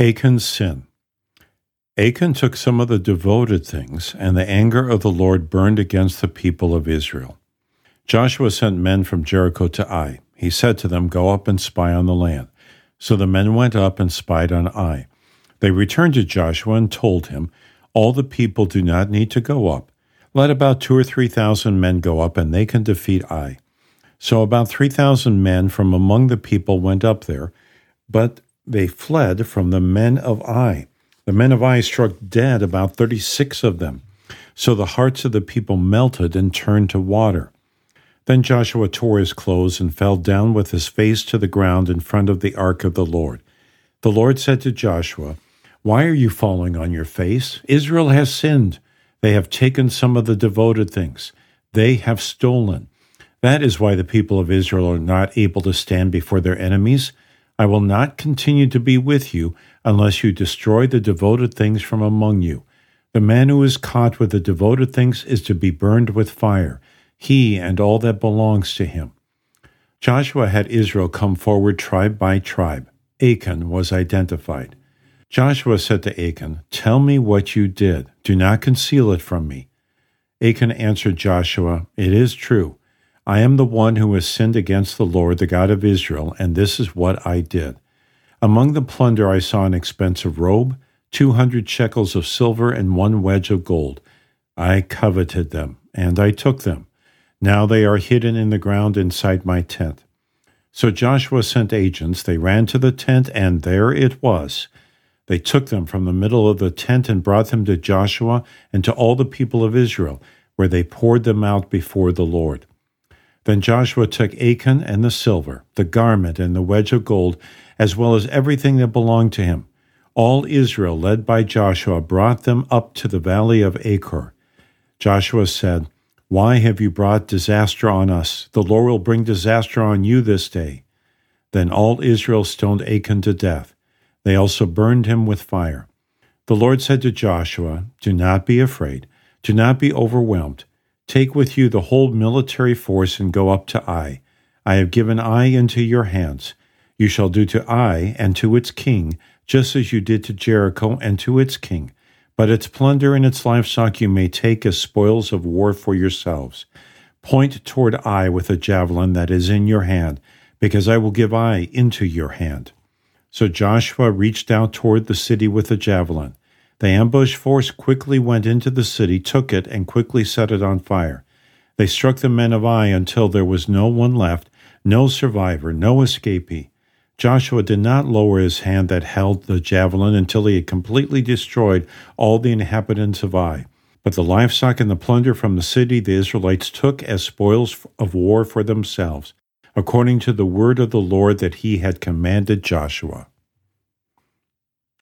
Achan's sin. Achan took some of the devoted things, and the anger of the Lord burned against the people of Israel. Joshua sent men from Jericho to Ai. He said to them, Go up and spy on the land. So the men went up and spied on Ai. They returned to Joshua and told him, All the people do not need to go up. Let about two or three thousand men go up, and they can defeat Ai. So about three thousand men from among the people went up there, but they fled from the men of Ai. The men of Ai struck dead about thirty six of them. So the hearts of the people melted and turned to water. Then Joshua tore his clothes and fell down with his face to the ground in front of the ark of the Lord. The Lord said to Joshua, Why are you falling on your face? Israel has sinned. They have taken some of the devoted things. They have stolen. That is why the people of Israel are not able to stand before their enemies. I will not continue to be with you unless you destroy the devoted things from among you. The man who is caught with the devoted things is to be burned with fire, he and all that belongs to him. Joshua had Israel come forward tribe by tribe. Achan was identified. Joshua said to Achan, Tell me what you did. Do not conceal it from me. Achan answered Joshua, It is true. I am the one who has sinned against the Lord, the God of Israel, and this is what I did. Among the plunder I saw an expensive robe, two hundred shekels of silver, and one wedge of gold. I coveted them, and I took them. Now they are hidden in the ground inside my tent. So Joshua sent agents. They ran to the tent, and there it was. They took them from the middle of the tent and brought them to Joshua and to all the people of Israel, where they poured them out before the Lord. Then Joshua took Achan and the silver, the garment and the wedge of gold, as well as everything that belonged to him. All Israel, led by Joshua, brought them up to the valley of Achor. Joshua said, Why have you brought disaster on us? The Lord will bring disaster on you this day. Then all Israel stoned Achan to death. They also burned him with fire. The Lord said to Joshua, Do not be afraid, do not be overwhelmed. Take with you the whole military force and go up to Ai. I have given Ai into your hands. You shall do to Ai and to its king just as you did to Jericho and to its king. But its plunder and its livestock you may take as spoils of war for yourselves. Point toward Ai with a javelin that is in your hand, because I will give Ai into your hand. So Joshua reached out toward the city with a javelin. The ambush force quickly went into the city, took it, and quickly set it on fire. They struck the men of Ai until there was no one left, no survivor, no escapee. Joshua did not lower his hand that held the javelin until he had completely destroyed all the inhabitants of Ai. But the livestock and the plunder from the city the Israelites took as spoils of war for themselves, according to the word of the Lord that he had commanded Joshua.